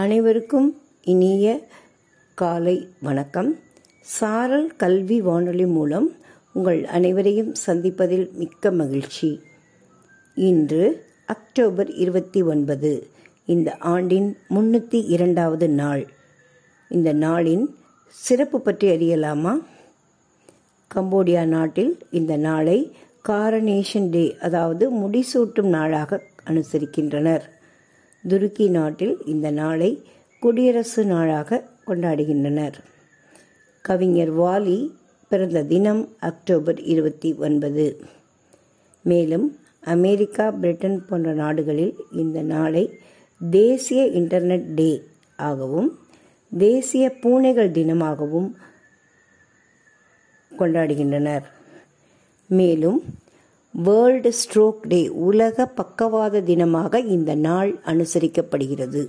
அனைவருக்கும் இனிய காலை வணக்கம். சாரல் கல்வி வானொலி மூலம் உங்கள் அனைவரையும் சந்திப்பதில் மிக்க மகிழ்ச்சி. இன்று அக்டோபர் இருபத்தி ஒன்பது இந்த ஆண்டின் முன்னூற்றி இரண்டாவது நாள். இந்த நாளின் சிறப்பு பற்றி அறியலாமா? கம்போடியா நாட்டில் இந்த நாளை காரனேஷன் டே அதாவது முடிசூட்டும் நாளாக அனுசரிக்கின்றனர். துருக்கி நாட்டில் இந்த நாளை குடியரசு நாளாக கொண்டாடுகின்றனர். கவிஞர் வாலி பிறந்த தினம் அக்டோபர் இருபத்தி ஒன்பது. மேலும் அமெரிக்கா பிரிட்டன் போன்ற நாடுகளில் இந்த நாளை தேசிய இன்டர்நெட் டே ஆகவும் தேசிய பூனைகள் தினமாகவும் கொண்டாடுகின்றனர். மேலும் வேர்ல்டு ஸ்ட்ரோக் டே உலக பக்கவாத தினமாக இந்த நாள் அனுசரிக்கப்படுகிறது.